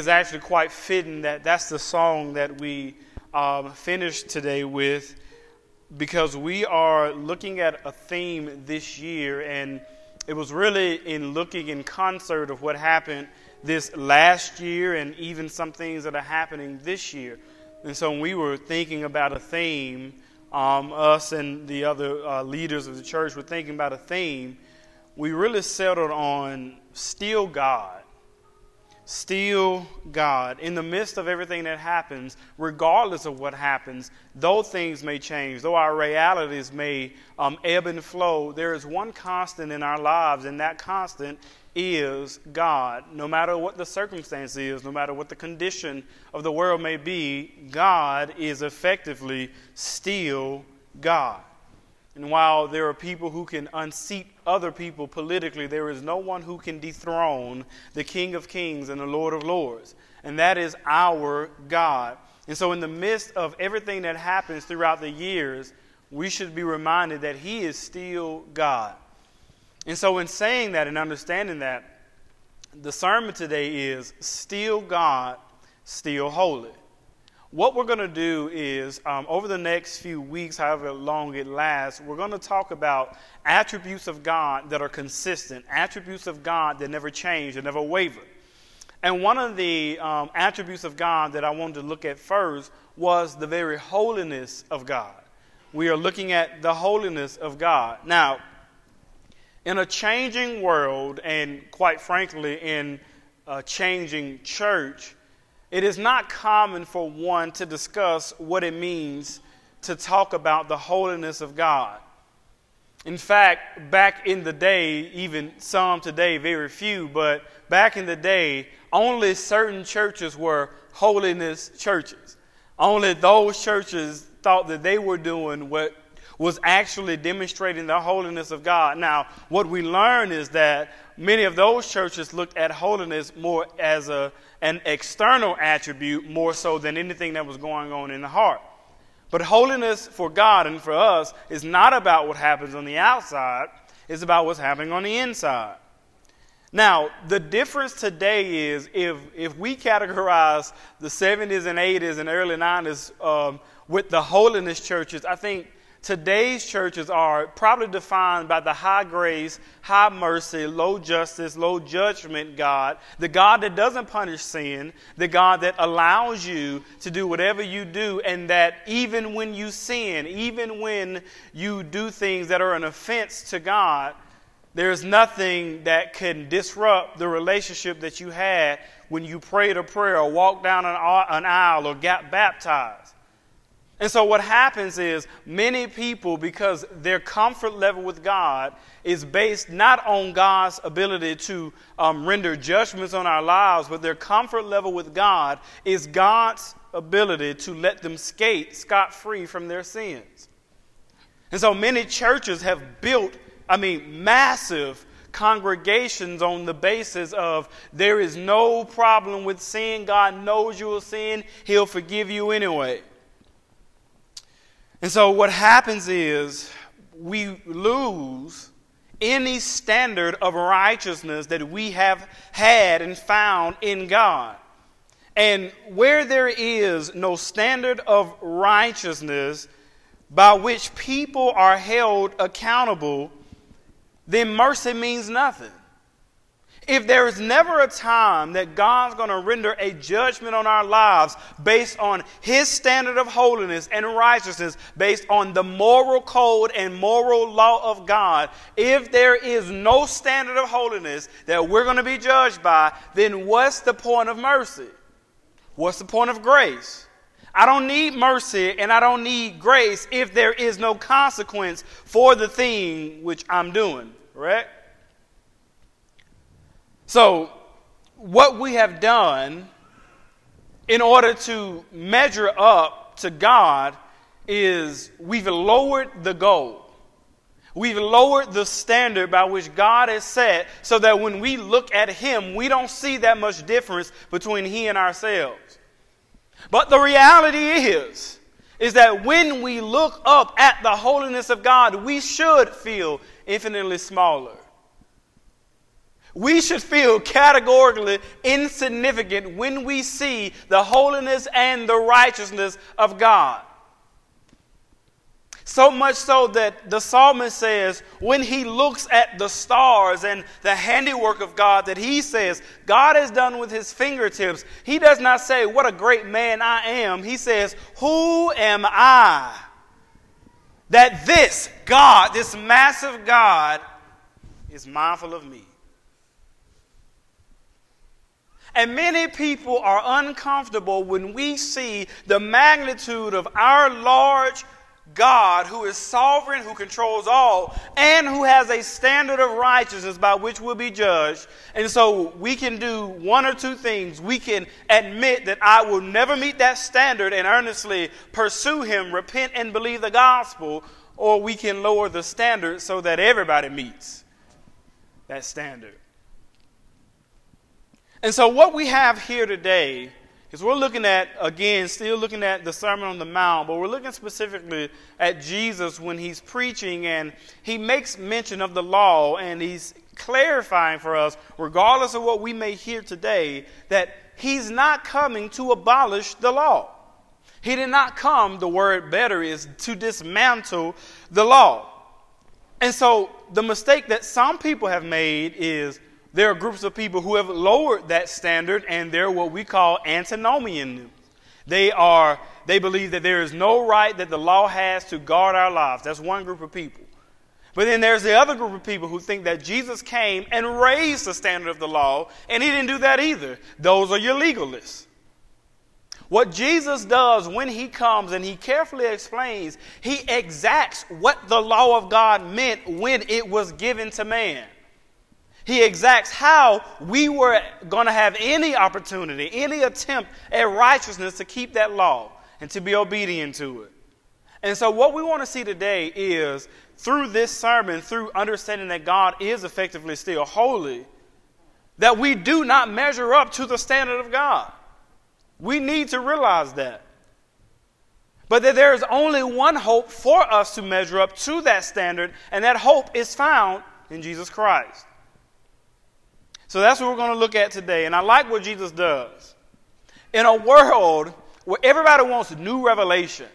It's actually quite fitting that that's the song that we um, finished today with because we are looking at a theme this year, and it was really in looking in concert of what happened this last year and even some things that are happening this year. And so when we were thinking about a theme, um, us and the other uh, leaders of the church were thinking about a theme, we really settled on still God still God. In the midst of everything that happens, regardless of what happens, though things may change, though our realities may um, ebb and flow, there is one constant in our lives, and that constant is God. No matter what the circumstance is, no matter what the condition of the world may be, God is effectively still God. And while there are people who can unseat other people politically, there is no one who can dethrone the King of Kings and the Lord of Lords. And that is our God. And so, in the midst of everything that happens throughout the years, we should be reminded that He is still God. And so, in saying that and understanding that, the sermon today is Still God, Still Holy. What we're going to do is, um, over the next few weeks, however long it lasts, we're going to talk about attributes of God that are consistent, attributes of God that never change, that never waver. And one of the um, attributes of God that I wanted to look at first was the very holiness of God. We are looking at the holiness of God. Now, in a changing world, and quite frankly, in a changing church, it is not common for one to discuss what it means to talk about the holiness of God. In fact, back in the day, even some today, very few, but back in the day, only certain churches were holiness churches. Only those churches thought that they were doing what was actually demonstrating the holiness of God. Now, what we learn is that many of those churches looked at holiness more as a, an external attribute more so than anything that was going on in the heart. But holiness for God and for us is not about what happens on the outside, it's about what's happening on the inside. Now, the difference today is if, if we categorize the 70s and 80s and early 90s um, with the holiness churches, I think Today's churches are probably defined by the high grace, high mercy, low justice, low judgment God, the God that doesn't punish sin, the God that allows you to do whatever you do, and that even when you sin, even when you do things that are an offense to God, there's nothing that can disrupt the relationship that you had when you prayed a prayer or walked down an aisle or got baptized. And so, what happens is many people, because their comfort level with God is based not on God's ability to um, render judgments on our lives, but their comfort level with God is God's ability to let them skate scot free from their sins. And so, many churches have built, I mean, massive congregations on the basis of there is no problem with sin. God knows you will sin, He'll forgive you anyway. And so what happens is we lose any standard of righteousness that we have had and found in God. And where there is no standard of righteousness by which people are held accountable, then mercy means nothing. If there is never a time that God's going to render a judgment on our lives based on His standard of holiness and righteousness, based on the moral code and moral law of God, if there is no standard of holiness that we're going to be judged by, then what's the point of mercy? What's the point of grace? I don't need mercy and I don't need grace if there is no consequence for the thing which I'm doing, right? So, what we have done in order to measure up to God is we've lowered the goal. We've lowered the standard by which God has set so that when we look at Him, we don't see that much difference between He and ourselves. But the reality is, is that when we look up at the holiness of God, we should feel infinitely smaller. We should feel categorically insignificant when we see the holiness and the righteousness of God. So much so that the psalmist says, when he looks at the stars and the handiwork of God, that he says, God has done with his fingertips. He does not say, What a great man I am. He says, Who am I? That this God, this massive God, is mindful of me. And many people are uncomfortable when we see the magnitude of our large God who is sovereign, who controls all, and who has a standard of righteousness by which we'll be judged. And so we can do one or two things. We can admit that I will never meet that standard and earnestly pursue Him, repent and believe the gospel, or we can lower the standard so that everybody meets that standard. And so, what we have here today is we're looking at, again, still looking at the Sermon on the Mount, but we're looking specifically at Jesus when he's preaching and he makes mention of the law and he's clarifying for us, regardless of what we may hear today, that he's not coming to abolish the law. He did not come, the word better is, to dismantle the law. And so the mistake that some people have made is there are groups of people who have lowered that standard and they're what we call antinomian. They are they believe that there is no right that the law has to guard our lives. That's one group of people. But then there's the other group of people who think that Jesus came and raised the standard of the law, and he didn't do that either. Those are your legalists. What Jesus does when he comes and he carefully explains, he exacts what the law of God meant when it was given to man. He exacts how we were going to have any opportunity, any attempt at righteousness to keep that law and to be obedient to it. And so, what we want to see today is through this sermon, through understanding that God is effectively still holy, that we do not measure up to the standard of God. We need to realize that. But that there is only one hope for us to measure up to that standard, and that hope is found in Jesus Christ. So that's what we're going to look at today. And I like what Jesus does. In a world where everybody wants new revelation,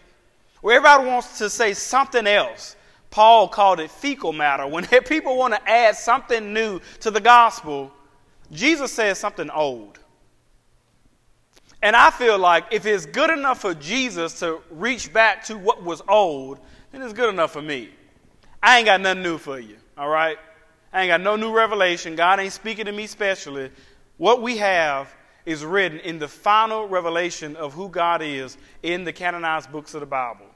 where everybody wants to say something else, Paul called it fecal matter. When people want to add something new to the gospel, Jesus says something old. And I feel like if it's good enough for Jesus to reach back to what was old, then it's good enough for me. I ain't got nothing new for you, all right? I ain't got no new revelation. God ain't speaking to me specially. What we have is written in the final revelation of who God is in the canonized books of the Bible.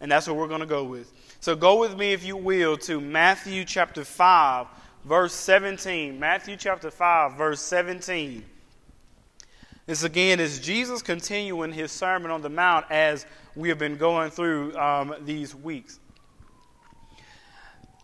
And that's what we're going to go with. So go with me, if you will, to Matthew chapter 5, verse 17. Matthew chapter 5, verse 17. This again is Jesus continuing his Sermon on the Mount as we have been going through um, these weeks.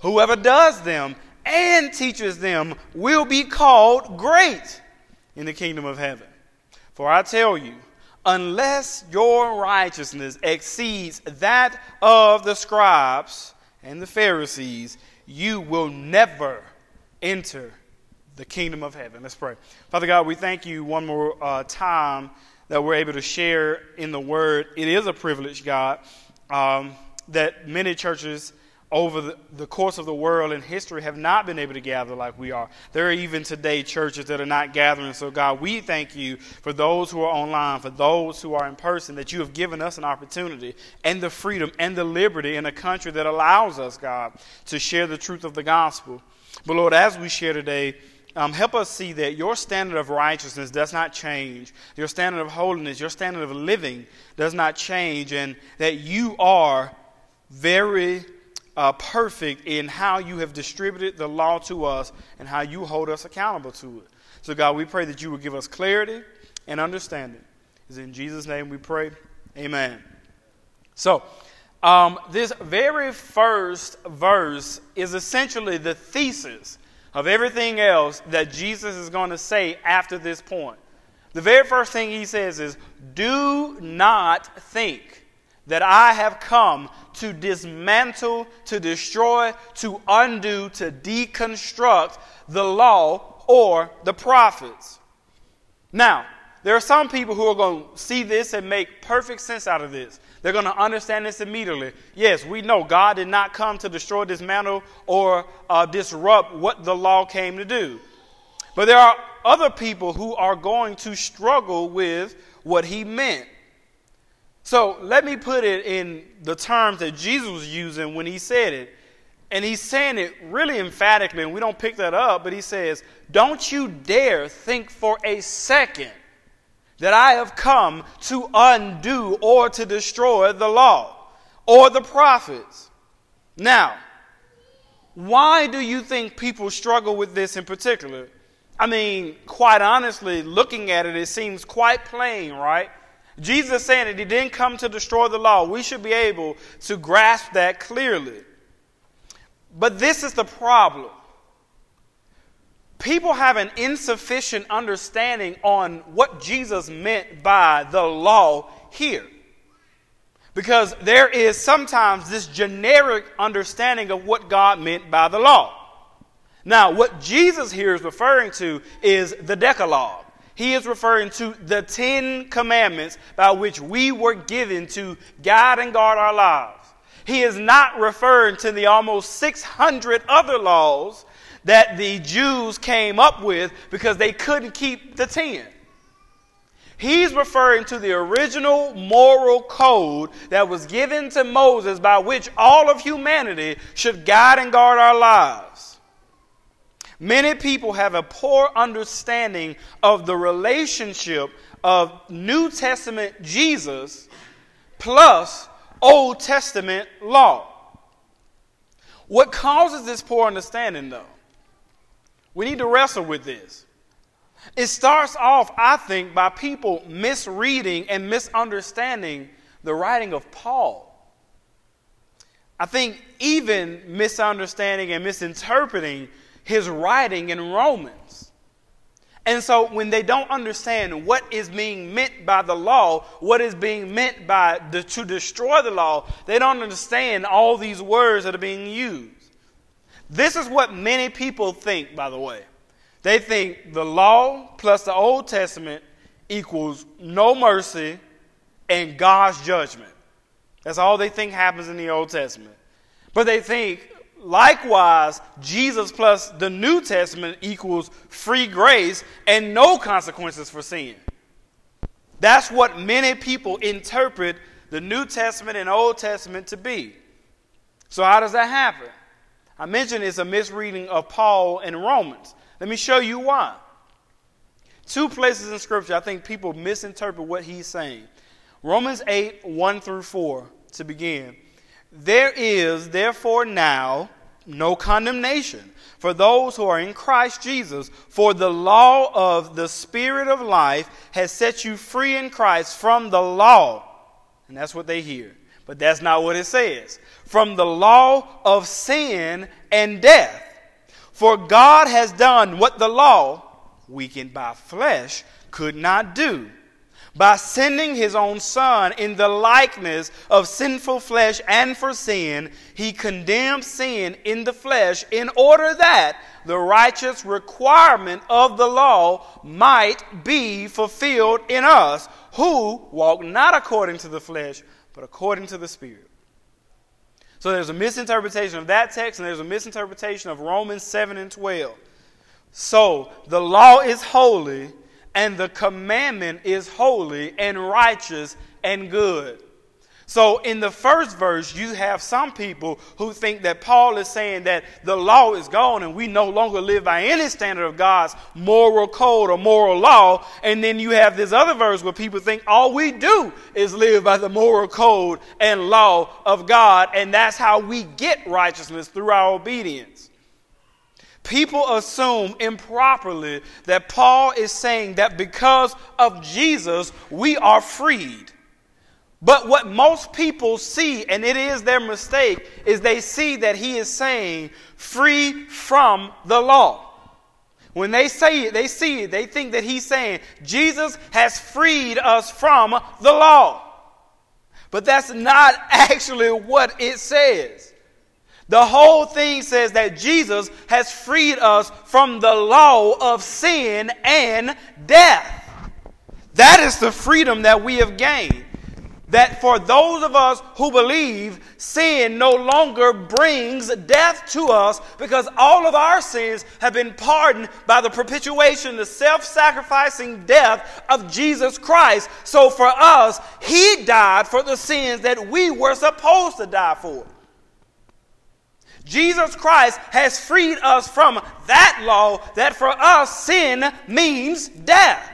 Whoever does them and teaches them will be called great in the kingdom of heaven. For I tell you, unless your righteousness exceeds that of the scribes and the Pharisees, you will never enter the kingdom of heaven. Let's pray. Father God, we thank you one more uh, time that we're able to share in the word. It is a privilege, God, um, that many churches over the, the, course of the world and history have not been able to gather like we are. There are even today churches that are not gathering. So, God, we thank you for those who are online, for those who are in person, that you have given us an opportunity and the freedom and the liberty in a country that allows us, God, to share the truth of the gospel. But, Lord, as we share today, um, help us see that your standard of righteousness does not change. Your standard of holiness, your standard of living does not change, and that you are very uh, perfect in how you have distributed the law to us and how you hold us accountable to it. So, God, we pray that you would give us clarity and understanding. It's in Jesus' name we pray. Amen. So, um, this very first verse is essentially the thesis of everything else that Jesus is going to say after this point. The very first thing he says is, Do not think that I have come to dismantle, to destroy, to undo, to deconstruct the law or the prophets. Now, there are some people who are going to see this and make perfect sense out of this. They're going to understand this immediately. Yes, we know God did not come to destroy, dismantle, or uh, disrupt what the law came to do. But there are other people who are going to struggle with what he meant. So let me put it in the terms that Jesus was using when he said it. And he's saying it really emphatically, and we don't pick that up, but he says, Don't you dare think for a second that I have come to undo or to destroy the law or the prophets. Now, why do you think people struggle with this in particular? I mean, quite honestly, looking at it, it seems quite plain, right? Jesus saying that he didn't come to destroy the law. We should be able to grasp that clearly. But this is the problem. People have an insufficient understanding on what Jesus meant by the law here. Because there is sometimes this generic understanding of what God meant by the law. Now, what Jesus here is referring to is the Decalogue. He is referring to the Ten Commandments by which we were given to guide and guard our lives. He is not referring to the almost 600 other laws that the Jews came up with because they couldn't keep the ten. He's referring to the original moral code that was given to Moses by which all of humanity should guide and guard our lives. Many people have a poor understanding of the relationship of New Testament Jesus plus Old Testament law. What causes this poor understanding, though? We need to wrestle with this. It starts off, I think, by people misreading and misunderstanding the writing of Paul. I think even misunderstanding and misinterpreting his writing in Romans. And so when they don't understand what is being meant by the law, what is being meant by the, to destroy the law, they don't understand all these words that are being used. This is what many people think, by the way. They think the law plus the Old Testament equals no mercy and God's judgment. That's all they think happens in the Old Testament. But they think, likewise, Jesus plus the New Testament equals free grace and no consequences for sin. That's what many people interpret the New Testament and Old Testament to be. So, how does that happen? I mentioned it's a misreading of Paul in Romans. Let me show you why. Two places in Scripture I think people misinterpret what he's saying. Romans 8, 1 through 4, to begin. There is therefore now no condemnation for those who are in Christ Jesus, for the law of the Spirit of life has set you free in Christ from the law. And that's what they hear. But that's not what it says. From the law of sin and death. For God has done what the law, weakened by flesh, could not do. By sending his own Son in the likeness of sinful flesh and for sin, he condemned sin in the flesh in order that the righteous requirement of the law might be fulfilled in us who walk not according to the flesh but according to the Spirit. So there's a misinterpretation of that text, and there's a misinterpretation of Romans 7 and 12. So the law is holy, and the commandment is holy and righteous and good. So, in the first verse, you have some people who think that Paul is saying that the law is gone and we no longer live by any standard of God's moral code or moral law. And then you have this other verse where people think all we do is live by the moral code and law of God, and that's how we get righteousness through our obedience. People assume improperly that Paul is saying that because of Jesus, we are freed. But what most people see, and it is their mistake, is they see that he is saying free from the law. When they say it, they see it, they think that he's saying Jesus has freed us from the law. But that's not actually what it says. The whole thing says that Jesus has freed us from the law of sin and death. That is the freedom that we have gained that for those of us who believe, sin no longer brings death to us because all of our sins have been pardoned by the propitiation, the self sacrificing death of Jesus Christ. So for us, He died for the sins that we were supposed to die for. Jesus Christ has freed us from that law that for us sin means death.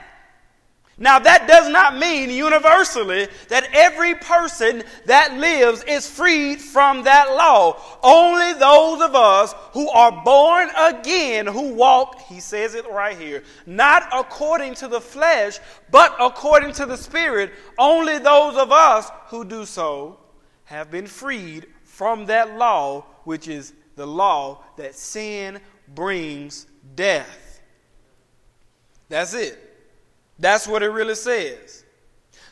Now, that does not mean universally that every person that lives is freed from that law. Only those of us who are born again, who walk, he says it right here, not according to the flesh, but according to the Spirit, only those of us who do so have been freed from that law, which is the law that sin brings death. That's it. That's what it really says.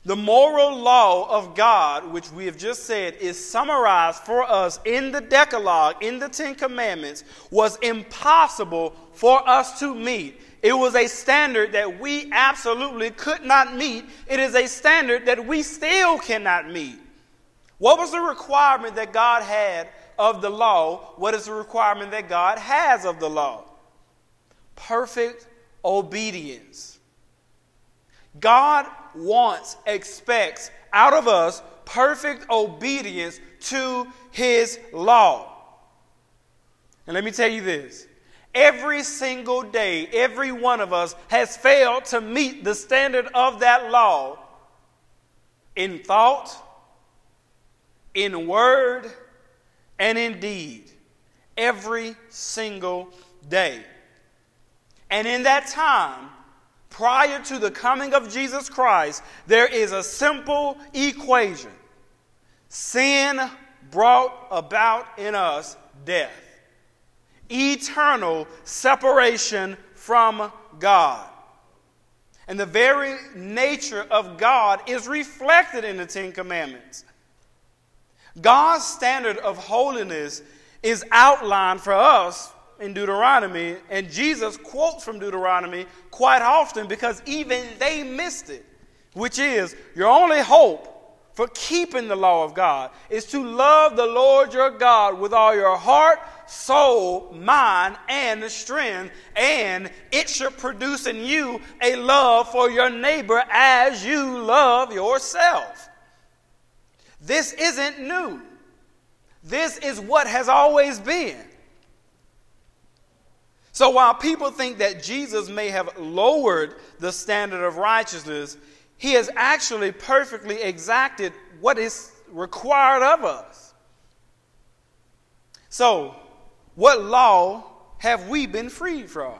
The moral law of God, which we have just said is summarized for us in the Decalogue, in the Ten Commandments, was impossible for us to meet. It was a standard that we absolutely could not meet. It is a standard that we still cannot meet. What was the requirement that God had of the law? What is the requirement that God has of the law? Perfect obedience. God wants, expects out of us perfect obedience to his law. And let me tell you this every single day, every one of us has failed to meet the standard of that law in thought, in word, and in deed. Every single day. And in that time, prior to the coming of Jesus Christ, there is a simple equation sin brought about in us death, eternal separation from God. And the very nature of God is reflected in the Ten Commandments. God's standard of holiness is outlined for us in Deuteronomy, and Jesus quotes from Deuteronomy quite often because even they missed it, which is your only hope for keeping the law of God is to love the Lord your God with all your heart, soul, mind, and strength, and it should produce in you a love for your neighbor as you love yourself. This isn't new. This is what has always been. So while people think that Jesus may have lowered the standard of righteousness, he has actually perfectly exacted what is required of us. So, what law have we been freed from?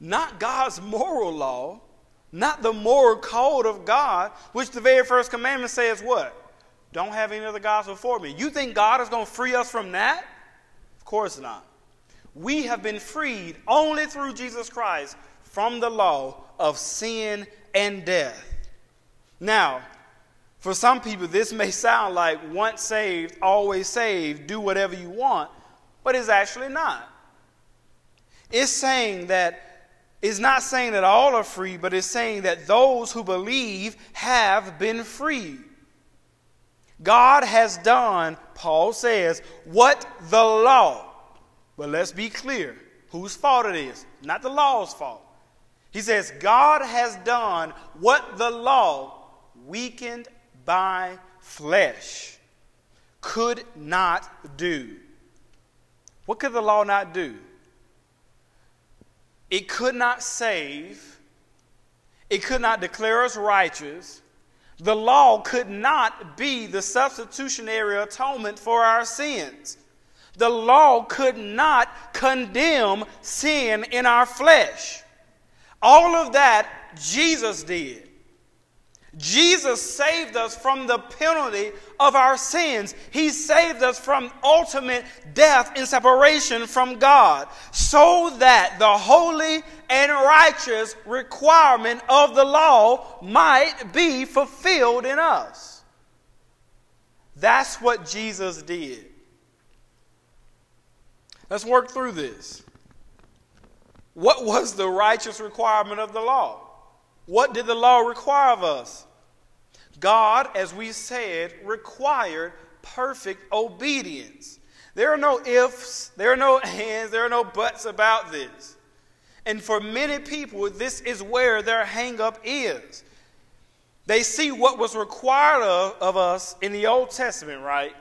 Not God's moral law, not the moral code of God, which the very first commandment says what? Don't have any other gods before me. You think God is going to free us from that? Of course not we have been freed only through Jesus Christ from the law of sin and death. Now, for some people, this may sound like once saved, always saved, do whatever you want, but it's actually not. It's saying that, it's not saying that all are free, but it's saying that those who believe have been freed. God has done, Paul says, what the law but let's be clear whose fault it is, not the law's fault. He says, God has done what the law, weakened by flesh could not do. What could the law not do? It could not save, it could not declare us righteous. The law could not be the substitutionary atonement for our sins. The law could not condemn sin in our flesh. All of that Jesus did. Jesus saved us from the penalty of our sins. He saved us from ultimate death and separation from God, so that the holy and righteous requirement of the law might be fulfilled in us. That's what Jesus did. Let's work through this. What was the righteous requirement of the law? What did the law require of us? God, as we said, required perfect obedience. There are no ifs, there are no ands, there are no buts about this. And for many people, this is where their hangup is. They see what was required of, of us in the Old Testament, right?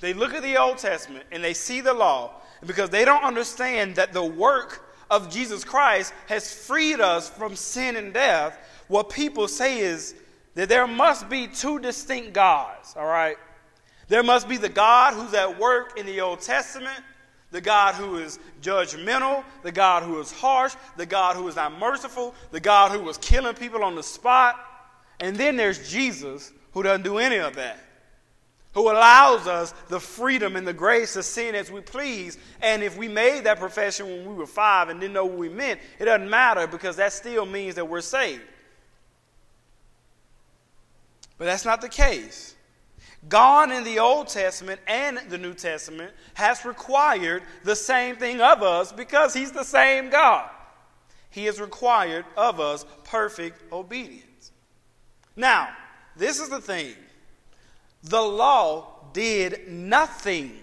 They look at the Old Testament and they see the law because they don't understand that the work of Jesus Christ has freed us from sin and death, what people say is that there must be two distinct gods, all right? There must be the God who's at work in the Old Testament, the God who is judgmental, the God who is harsh, the God who is not merciful, the God who was killing people on the spot. And then there's Jesus who doesn't do any of that who allows us the freedom and the grace to sin as we please. And if we made that profession when we were five and didn't know what we meant, it doesn't matter because that still means that we're saved. But that's not the case. God in the Old Testament and the New Testament has required the same thing of us because He's the same God. He has required of us perfect obedience. Now, this is the thing the law did nothing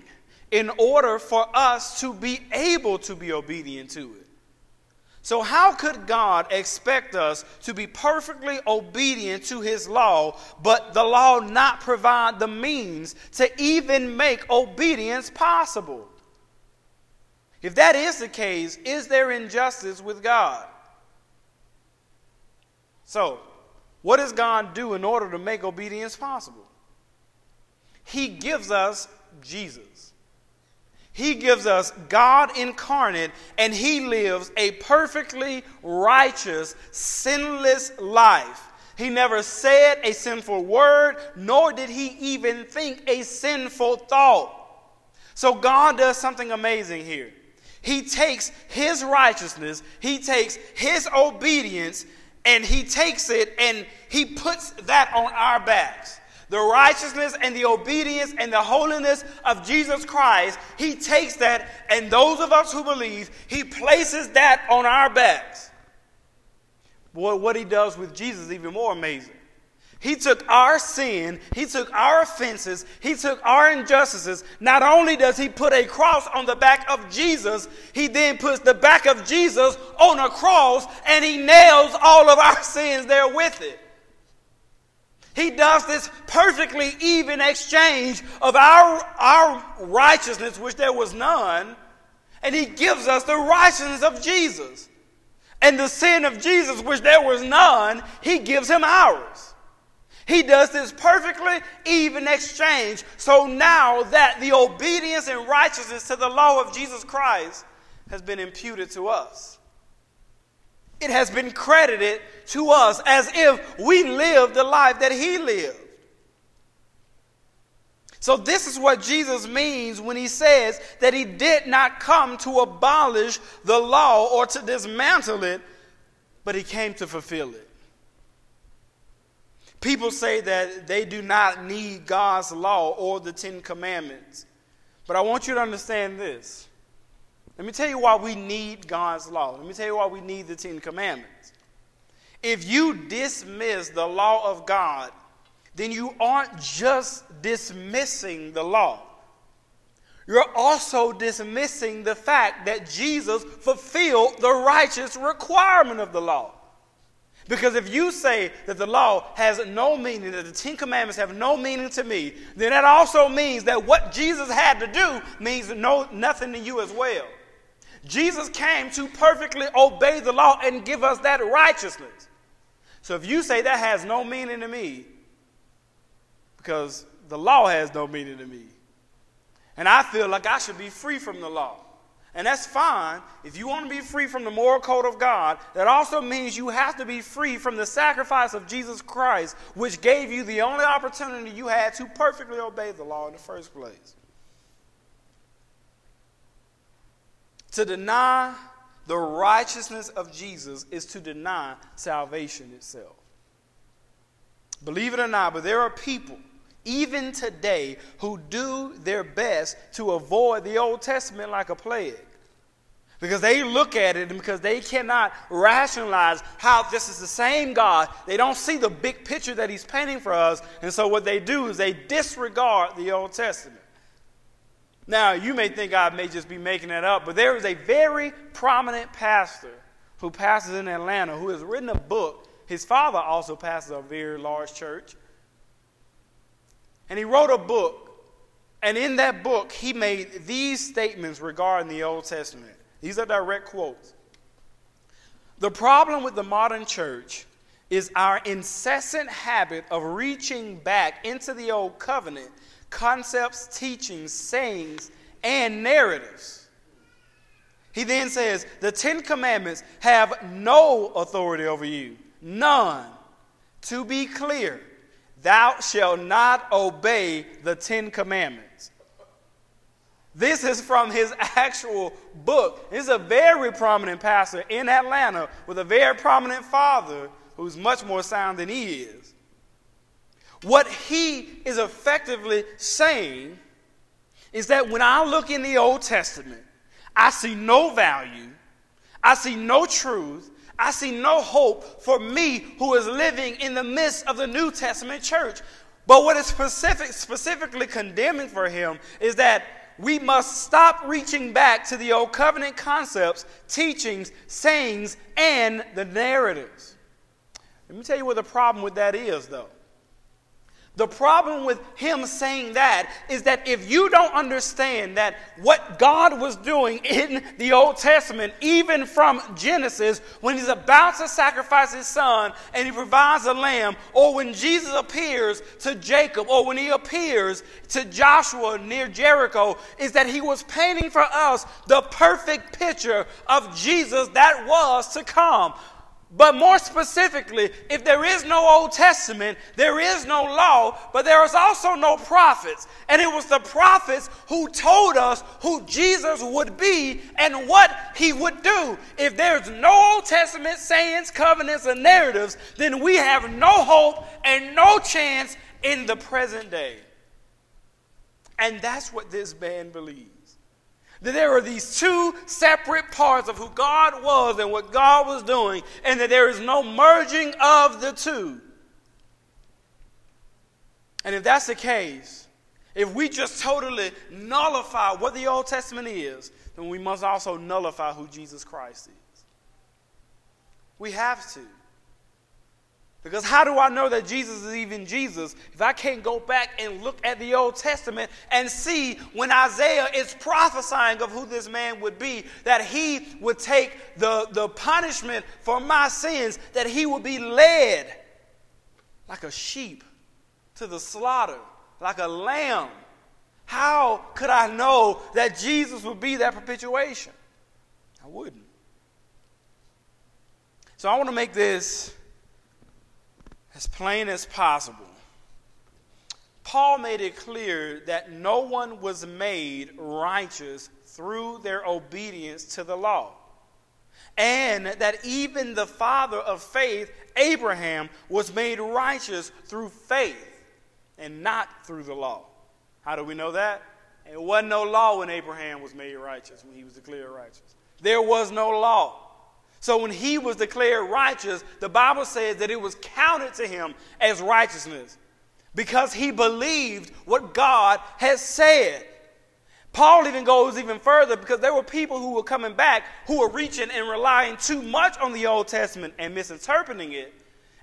in order for us to be able to be obedient to it. So, how could God expect us to be perfectly obedient to His law, but the law not provide the means to even make obedience possible? If that is the case, is there injustice with God? So, what does God do in order to make obedience possible? He gives us Jesus. He gives us God incarnate, and He lives a perfectly righteous, sinless life. He never said a sinful word, nor did He even think a sinful thought. So God does something amazing here. He takes His righteousness, He takes His obedience, and He takes it and He puts that on our backs the righteousness and the obedience and the holiness of Jesus Christ, He takes that, and those of us who believe, He places that on our backs. Boy, what He does with Jesus is even more amazing. He took our sin, He took our offenses, He took our injustices. Not only does He put a cross on the back of Jesus, He then puts the back of Jesus on a cross and He nails all of our sins there with it. He does this perfectly even exchange of our, our righteousness, which there was none, and he gives us the righteousness of Jesus. And the sin of Jesus, which there was none, he gives him ours. He does this perfectly even exchange. So now that the obedience and righteousness to the law of Jesus Christ has been imputed to us, it has been credited to us as if we lived the life that he lived. So, this is what Jesus means when he says that he did not come to abolish the law or to dismantle it, but he came to fulfill it. People say that they do not need God's law or the Ten Commandments. But I want you to understand this. Let me tell you why we need God's law. Let me tell you why we need the Ten Commandments. If you dismiss the law of God, then you aren't just dismissing the law. You're also dismissing the fact that Jesus fulfilled the righteous requirement of the law. Because if you say that the law has no meaning, that the Ten Commandments have no meaning to me, then that also means that what Jesus had to do means no, nothing to you as well. Jesus came to perfectly obey the law and give us that righteousness. So if you say that has no meaning to me, because the law has no meaning to me, and I feel like I should be free from the law, and that's fine. If you want to be free from the moral code of God, that also means you have to be free from the sacrifice of Jesus Christ, which gave you the only opportunity you had to perfectly obey the law in the first place. To deny the righteousness of Jesus is to deny salvation itself. Believe it or not, but there are people, even today, who do their best to avoid the Old Testament like a plague. Because they look at it and because they cannot rationalize how this is the same God, they don't see the big picture that He's painting for us. And so what they do is they disregard the Old Testament. Now, you may think I may just be making that up, but there is a very prominent pastor who pastors in Atlanta who has written a book. His father also pastors a very large church. And he wrote a book. And in that book, he made these statements regarding the Old Testament. These are direct quotes. The problem with the modern church is our incessant habit of reaching back into the old covenant concepts, teachings, sayings, and narratives. He then says, The Ten Commandments have no authority over you, none. To be clear, thou shalt not obey the Ten Commandments. This is from his actual book. He's a very prominent pastor in Atlanta with a very prominent father who's much more sound than he is. What he is effectively saying is that when I look in the Old Testament, I see no value, I see no truth, I see no hope for me who is living in the midst of the New Testament church. But what is specific, specifically condemning for him is that we must stop reaching back to the old covenant concepts, teachings, sayings, and the narratives. Let me tell you what the problem with that is, though. The problem with him saying that is that if you don't understand that what God was doing in the Old Testament, even from Genesis, when he's about to sacrifice his son and he provides a lamb, or when Jesus appears to Jacob, or when he appears to Joshua near Jericho, is that he was painting for us the perfect picture of Jesus that was to come. But more specifically, if there is no Old Testament, there is no law, but there is also no prophets. And it was the prophets who told us who Jesus would be and what he would do. If there's no Old Testament sayings, covenants, and narratives, then we have no hope and no chance in the present day. And that's what this band believes that there are these two separate parts of who God was and what God was doing, and that there is no merging of the two. And if that's the case, if we just totally nullify what the Old Testament is, then we must also nullify who Jesus Christ is. We have to. Because how do I know that Jesus is even Jesus if I can't go back and look at the Old Testament and see when Isaiah is prophesying of who this man would be, that he would take the, the punishment for my sins, that he would be led like a sheep to the slaughter, like a lamb. How could I know that Jesus would be that propitiation? I wouldn't. So I want to make this as plain as possible. Paul made it clear that no one was made righteous through their obedience to the law. And that even the father of faith, Abraham, was made righteous through faith and not through the law. How do we know that? It wasn't no law when Abraham was made righteous, when he was declared righteous. There was no law. So when he was declared righteous, the Bible says that it was counted to him as righteousness because he believed what God has said. Paul even goes even further because there were people who were coming back who were reaching and relying too much on the Old Testament and misinterpreting it.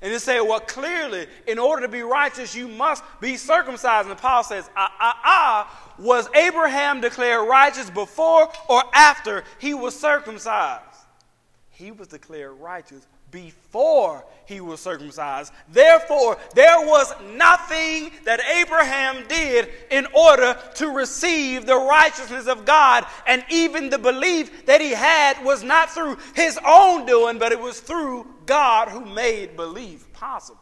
And they say, well, clearly, in order to be righteous, you must be circumcised. And Paul says, ah, ah, ah, was Abraham declared righteous before or after he was circumcised? He was declared righteous before he was circumcised. Therefore, there was nothing that Abraham did in order to receive the righteousness of God. And even the belief that he had was not through his own doing, but it was through God who made belief possible.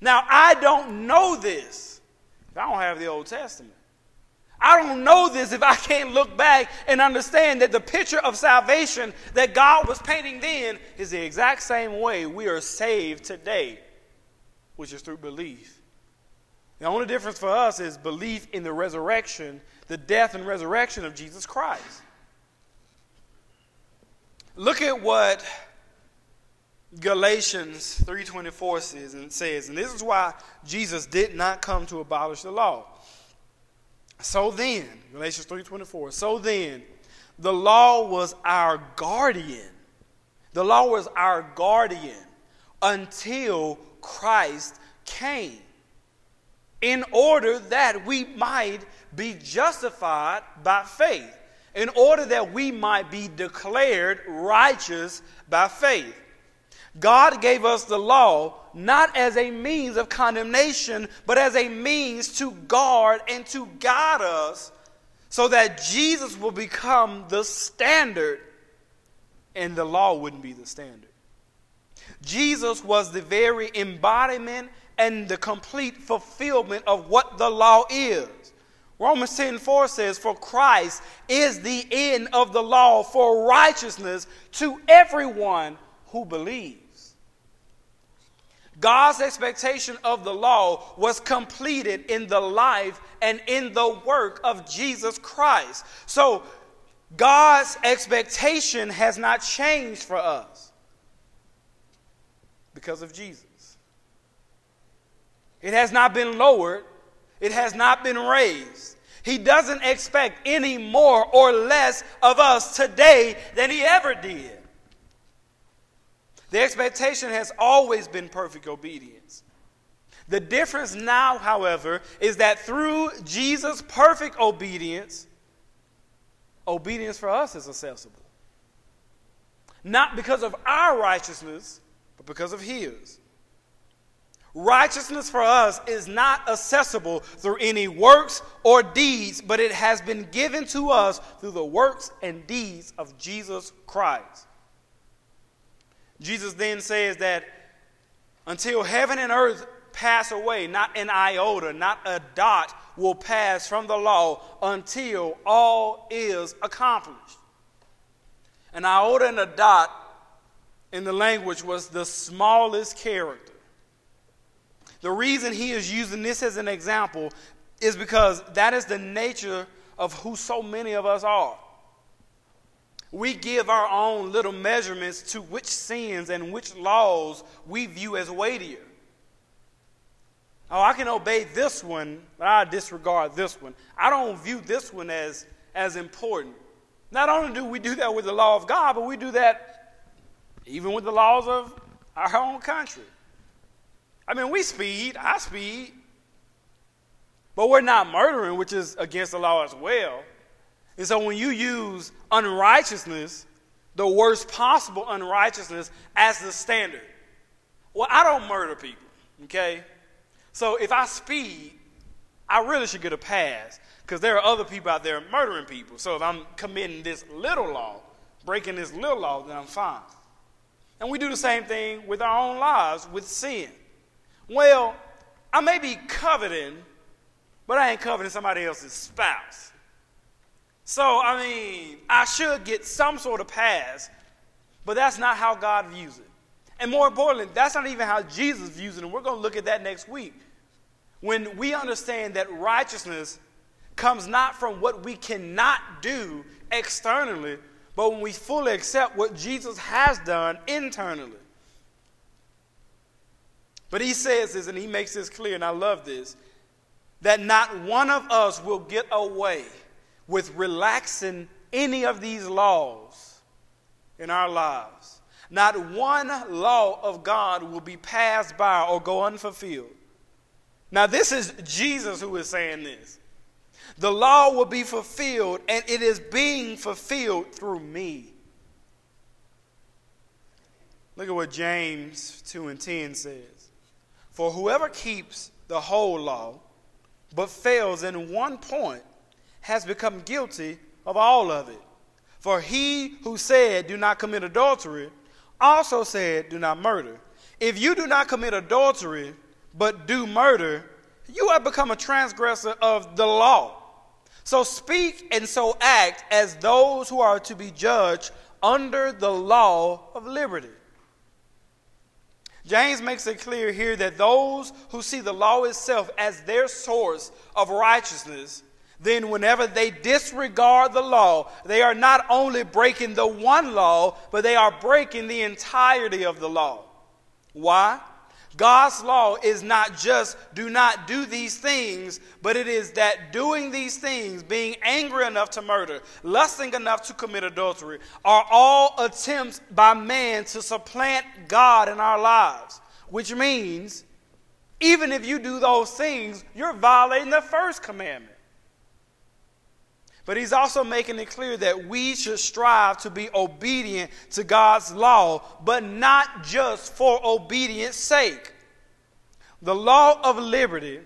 Now, I don't know this I don't have the Old Testament. I don't know this if I can't look back and understand that the picture of salvation that God was painting then is the exact same way we are saved today, which is through belief. The only difference for us is belief in the resurrection, the death and resurrection of Jesus Christ. Look at what Galatians 3:24 says and says, and this is why Jesus did not come to abolish the law. So then, Galatians 3:24. So then, the law was our guardian. The law was our guardian until Christ came. In order that we might be justified by faith, in order that we might be declared righteous by faith. God gave us the law not as a means of condemnation, but as a means to guard and to guide us so that Jesus will become the standard and the law wouldn't be the standard. Jesus was the very embodiment and the complete fulfillment of what the law is. Romans 10 4 says, For Christ is the end of the law for righteousness to everyone who believes. God's expectation of the law was completed in the life and in the work of Jesus Christ. So, God's expectation has not changed for us because of Jesus. It has not been lowered, it has not been raised. He doesn't expect any more or less of us today than he ever did. The expectation has always been perfect obedience. The difference now, however, is that through Jesus' perfect obedience, obedience for us is accessible. Not because of our righteousness, but because of His. Righteousness for us is not accessible through any works or deeds, but it has been given to us through the works and deeds of Jesus Christ. Jesus then says that until heaven and earth pass away, not an iota, not a dot will pass from the law until all is accomplished. An iota and a dot in the language was the smallest character. The reason he is using this as an example is because that is the nature of who so many of us are we give our own little measurements to which sins and which laws we view as weightier. Oh, I can obey this one, but I disregard this one. I don't view this one as, as important. Not only do we do that with the law of God, but we do that even with the laws of our own country. I mean, we speed, I speed, but we're not murdering, which is against the law as well. And so when you use unrighteousness, the worst possible unrighteousness, as the standard, well, I don't murder people, okay? So if I speed, I really should get a pass because there are other people out there murdering people. So if I'm committing this little law, breaking this little law, then I'm fine. And we do the same thing with our own lives with sin. Well, I may be coveting, but I ain't coveting somebody else's spouse. So, I mean, I should get some sort of pass, but that's not how God views it. And more importantly, that's not even how Jesus views it. And we're going to look at that next week. When we understand that righteousness comes not from what we cannot do externally, but when we fully accept what Jesus has done internally. But he says this, and he makes this clear, and I love this, that not one of us will get away with relaxing any of these laws in our lives. Not one law of God will be passed by or go unfulfilled. Now, this is Jesus who is saying this. The law will be fulfilled, and it is being fulfilled through me. Look at what James 2 and 10 says. For whoever keeps the whole law, but fails in one point, has become guilty of all of it. For he who said, Do not commit adultery, also said, Do not murder. If you do not commit adultery, but do murder, you have become a transgressor of the law. So speak and so act as those who are to be judged under the law of liberty. James makes it clear here that those who see the law itself as their source of righteousness, then whenever they disregard the law, they are not only breaking the one law, but they are breaking the entirety of the law. Why? God's law is not just do not do these things, but it is that doing these things, being angry enough to murder, lusting enough to commit adultery, are all attempts by man to supplant God in our lives. Which means, even if you do those things, you're violating the first commandment. But he's also making it clear that we should strive to be obedient to God's law, but not just for obedience sake. The law of liberty,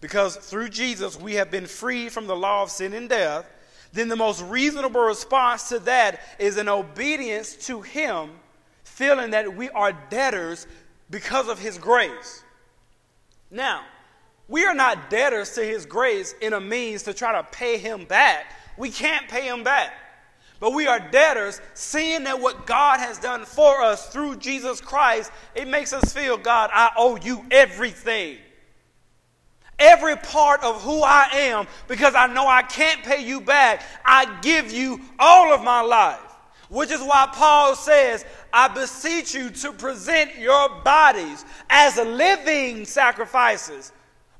because through Jesus we have been freed from the law of sin and death, then the most reasonable response to that is an obedience to Him, feeling that we are debtors because of His grace. Now, we are not debtors to his grace in a means to try to pay him back. We can't pay him back. But we are debtors, seeing that what God has done for us through Jesus Christ, it makes us feel, God, I owe you everything. Every part of who I am, because I know I can't pay you back, I give you all of my life. Which is why Paul says, I beseech you to present your bodies as living sacrifices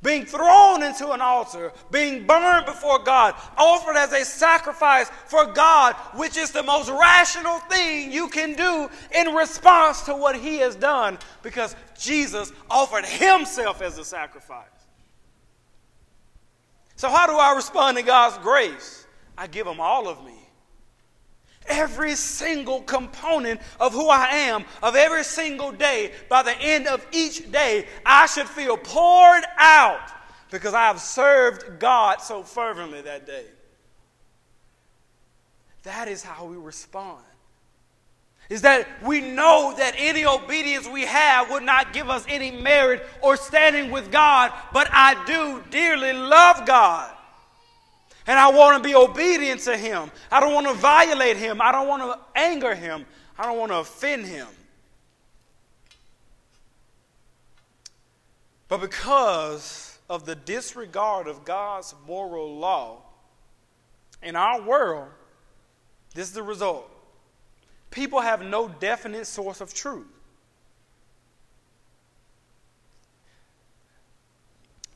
being thrown into an altar, being burned before God, offered as a sacrifice for God, which is the most rational thing you can do in response to what He has done, because Jesus offered Himself as a sacrifice. So, how do I respond to God's grace? I give Him all of me every single component of who I am, of every single day, by the end of each day, I should feel poured out because I have served God so fervently that day. That is how we respond. Is that we know that any obedience we have would not give us any merit or standing with God, but I do dearly love God. And I want to be obedient to him. I don't want to violate him. I don't want to anger him. I don't want to offend him. But because of the disregard of God's moral law in our world, this is the result. People have no definite source of truth.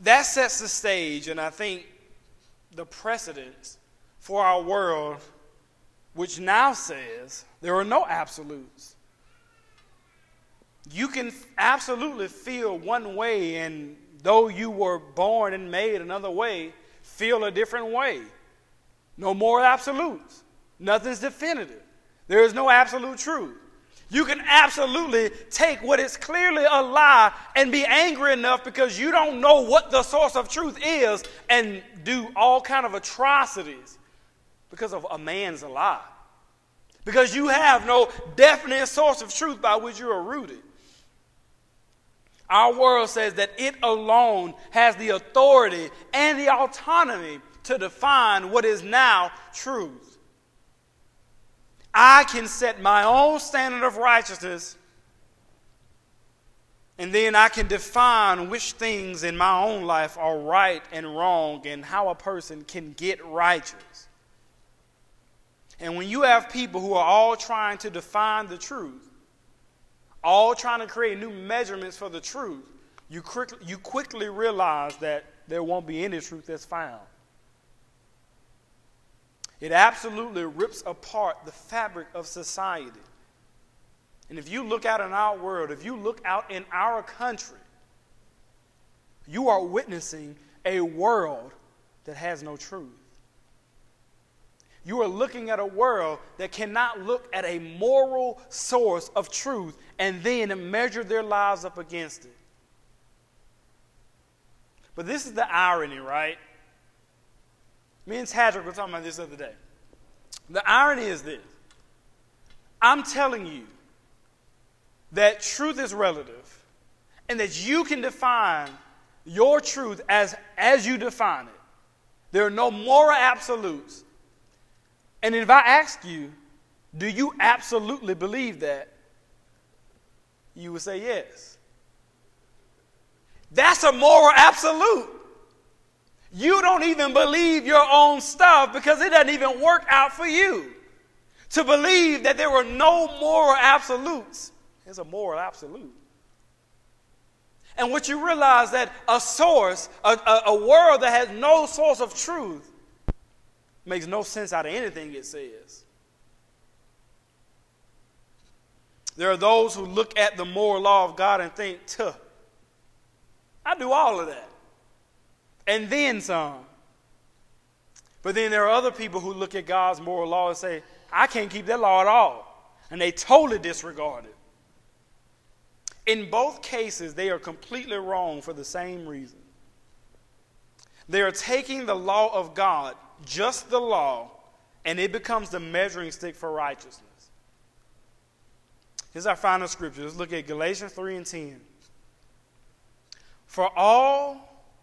That sets the stage, and I think the precedence for our world, which now says there are no absolutes. You can absolutely feel one way, and though you were born and made another way, feel a different way. No more absolutes. Nothing's definitive. There is no absolute truth. You can absolutely take what is clearly a lie and be angry enough because you don't know what the source of truth is and do all kind of atrocities because of a man's lie. Because you have no definite source of truth by which you are rooted. Our world says that it alone has the authority and the autonomy to define what is now truth. I can set my own standard of righteousness, and then I can define which things in my own life are right and wrong and how a person can get righteous. And when you have people who are all trying to define the truth, all trying to create new measurements for the truth, you, quickly, you quickly realize that there won't be any truth that's found. It absolutely rips apart the fabric of society. And if you look out in our world, if you look out in our country, you are witnessing a world that has no truth. You are looking at a world that cannot look at a moral source of truth and then measure their lives up against it. But this is the irony, right? Me and Tadrick were talking about this the other day. The irony is this I'm telling you that truth is relative and that you can define your truth as, as you define it. There are no moral absolutes. And if I ask you, do you absolutely believe that? You would say yes. That's a moral absolute. You don't even believe your own stuff because it doesn't even work out for you. To believe that there were no moral absolutes is a moral absolute. And what you realize that a source, a, a, a, world that has no source of truth, makes no sense out of anything it says. There are those who look at the moral law of God and think, tuh, I do all of that. And then some. But then there are other people who look at God's moral law and say, I can't keep that law at all. And they totally disregard it. In both cases, they are completely wrong for the same reason. They are taking the law of God, just the law, and it becomes the measuring stick for righteousness. Here's our final scripture. Let's look at Galatians 3 and 10. For all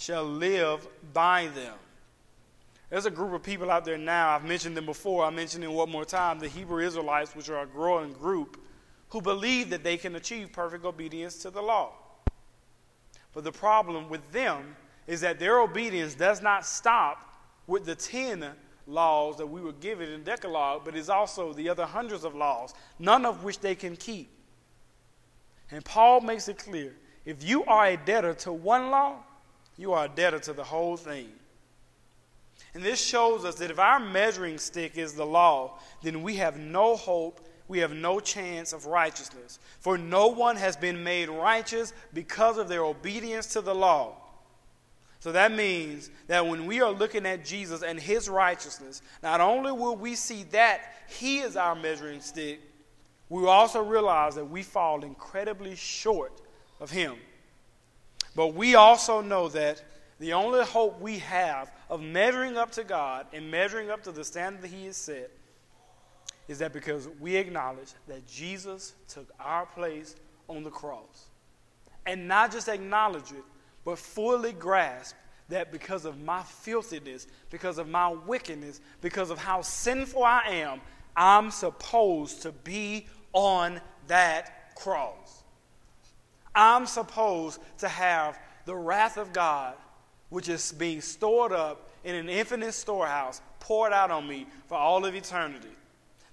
shall live by them. There's a group of people out there now, I've mentioned them before, I mentioned them one more time, the Hebrew Israelites, which are a growing group who believe that they can achieve perfect obedience to the law. But the problem with them is that their obedience does not stop with the 10 laws that we were given in the Decalogue, but is also the other hundreds of laws, none of which they can keep. And Paul makes it clear if you are a debtor to one law, you are a debtor to the whole thing. And this shows us that if our measuring stick is the law, then we have no hope we have no chance of righteousness. For no one has been made righteous because of their obedience to the law. So that means that when we are looking at Jesus and his righteousness, not only will we see that he is our measuring stick, we will also realize that we fall incredibly short of him. But we also know that the only hope we have of measuring up to God and measuring up to the standard that he has set is that because we acknowledge that Jesus took our place on the cross. And not just acknowledge it, but fully grasp that because of my filthiness, because of my wickedness, because of how sinful I am, I'm supposed to be on that cross. I'm supposed to have the wrath of God, which is being stored up in an infinite storehouse, poured out on me for all of eternity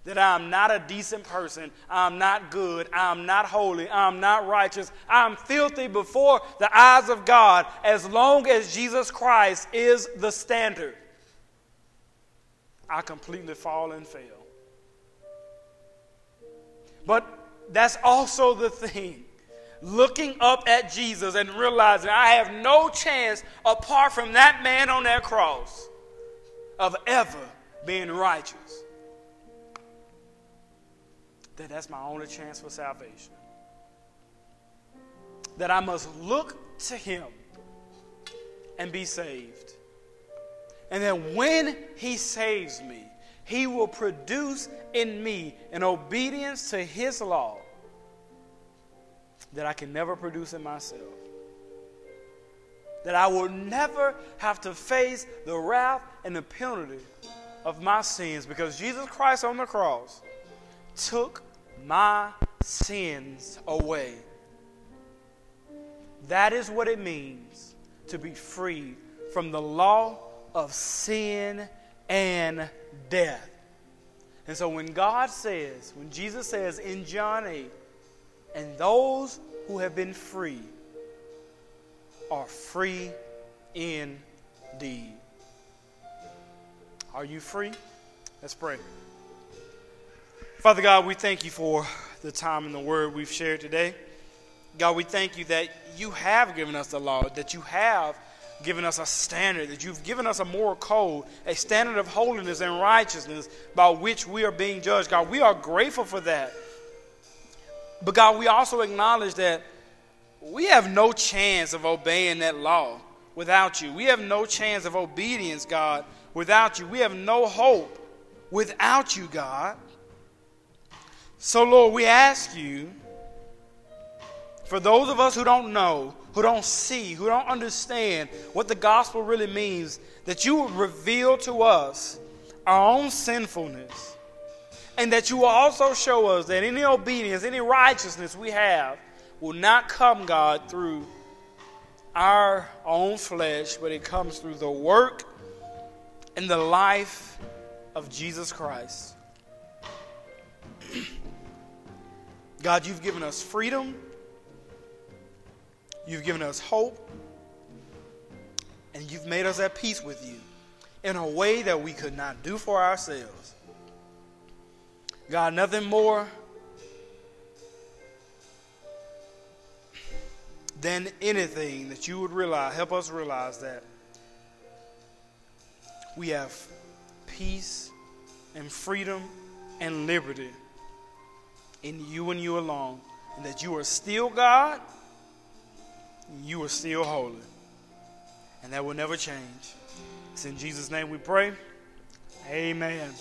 that I'm not a decent person, I'm not good, I'm not holy, I'm not righteous, I'm filthy before the eyes of God as long as Jesus Christ is the standard. I completely fall and fail. But that's also the thing. Looking up at Jesus and realizing I have no chance apart from that man on that cross of ever being righteous that that's my only chance for salvation. That I must look to Him and be saved. And then when He saves me, He will produce in me an obedience to His law that I can never produce in myself. That I will never have to face the wrath and the penalty of my sins because Jesus Christ on the cross took my sins away. That is what it means to be free from the law of sin and death. And so when God says, when Jesus says in John 8, and those who have been free are free indeed. Are you free? Let's pray. Father God, we thank you for the time and the word we've shared today. God, we thank you that you have given us the law, that you have given us a standard, that you've given us a moral code, a standard of holiness and righteousness by which we are being judged. God, we are grateful for that. But God, we also acknowledge that we have no chance of obeying that law without you. We have no chance of obedience, God, without you. We have no hope without you, God. So, Lord, we ask you, for those of us who don't know, who don't see, who don't understand what the gospel really means, that you would reveal to us our own sinfulness. And that you will also show us that any obedience, any righteousness we have will not come, God, through our own flesh, but it comes through the work and the life of Jesus Christ. God, you've given us freedom. You've given us hope. And you've made us at peace with you in a way that we could not do for ourselves. God, nothing more than anything that you would realize, help us realize that we have peace and freedom and liberty in you and you alone, and that you are still God, you are still holy, and that will never change. It's in Jesus' name we pray. Amen.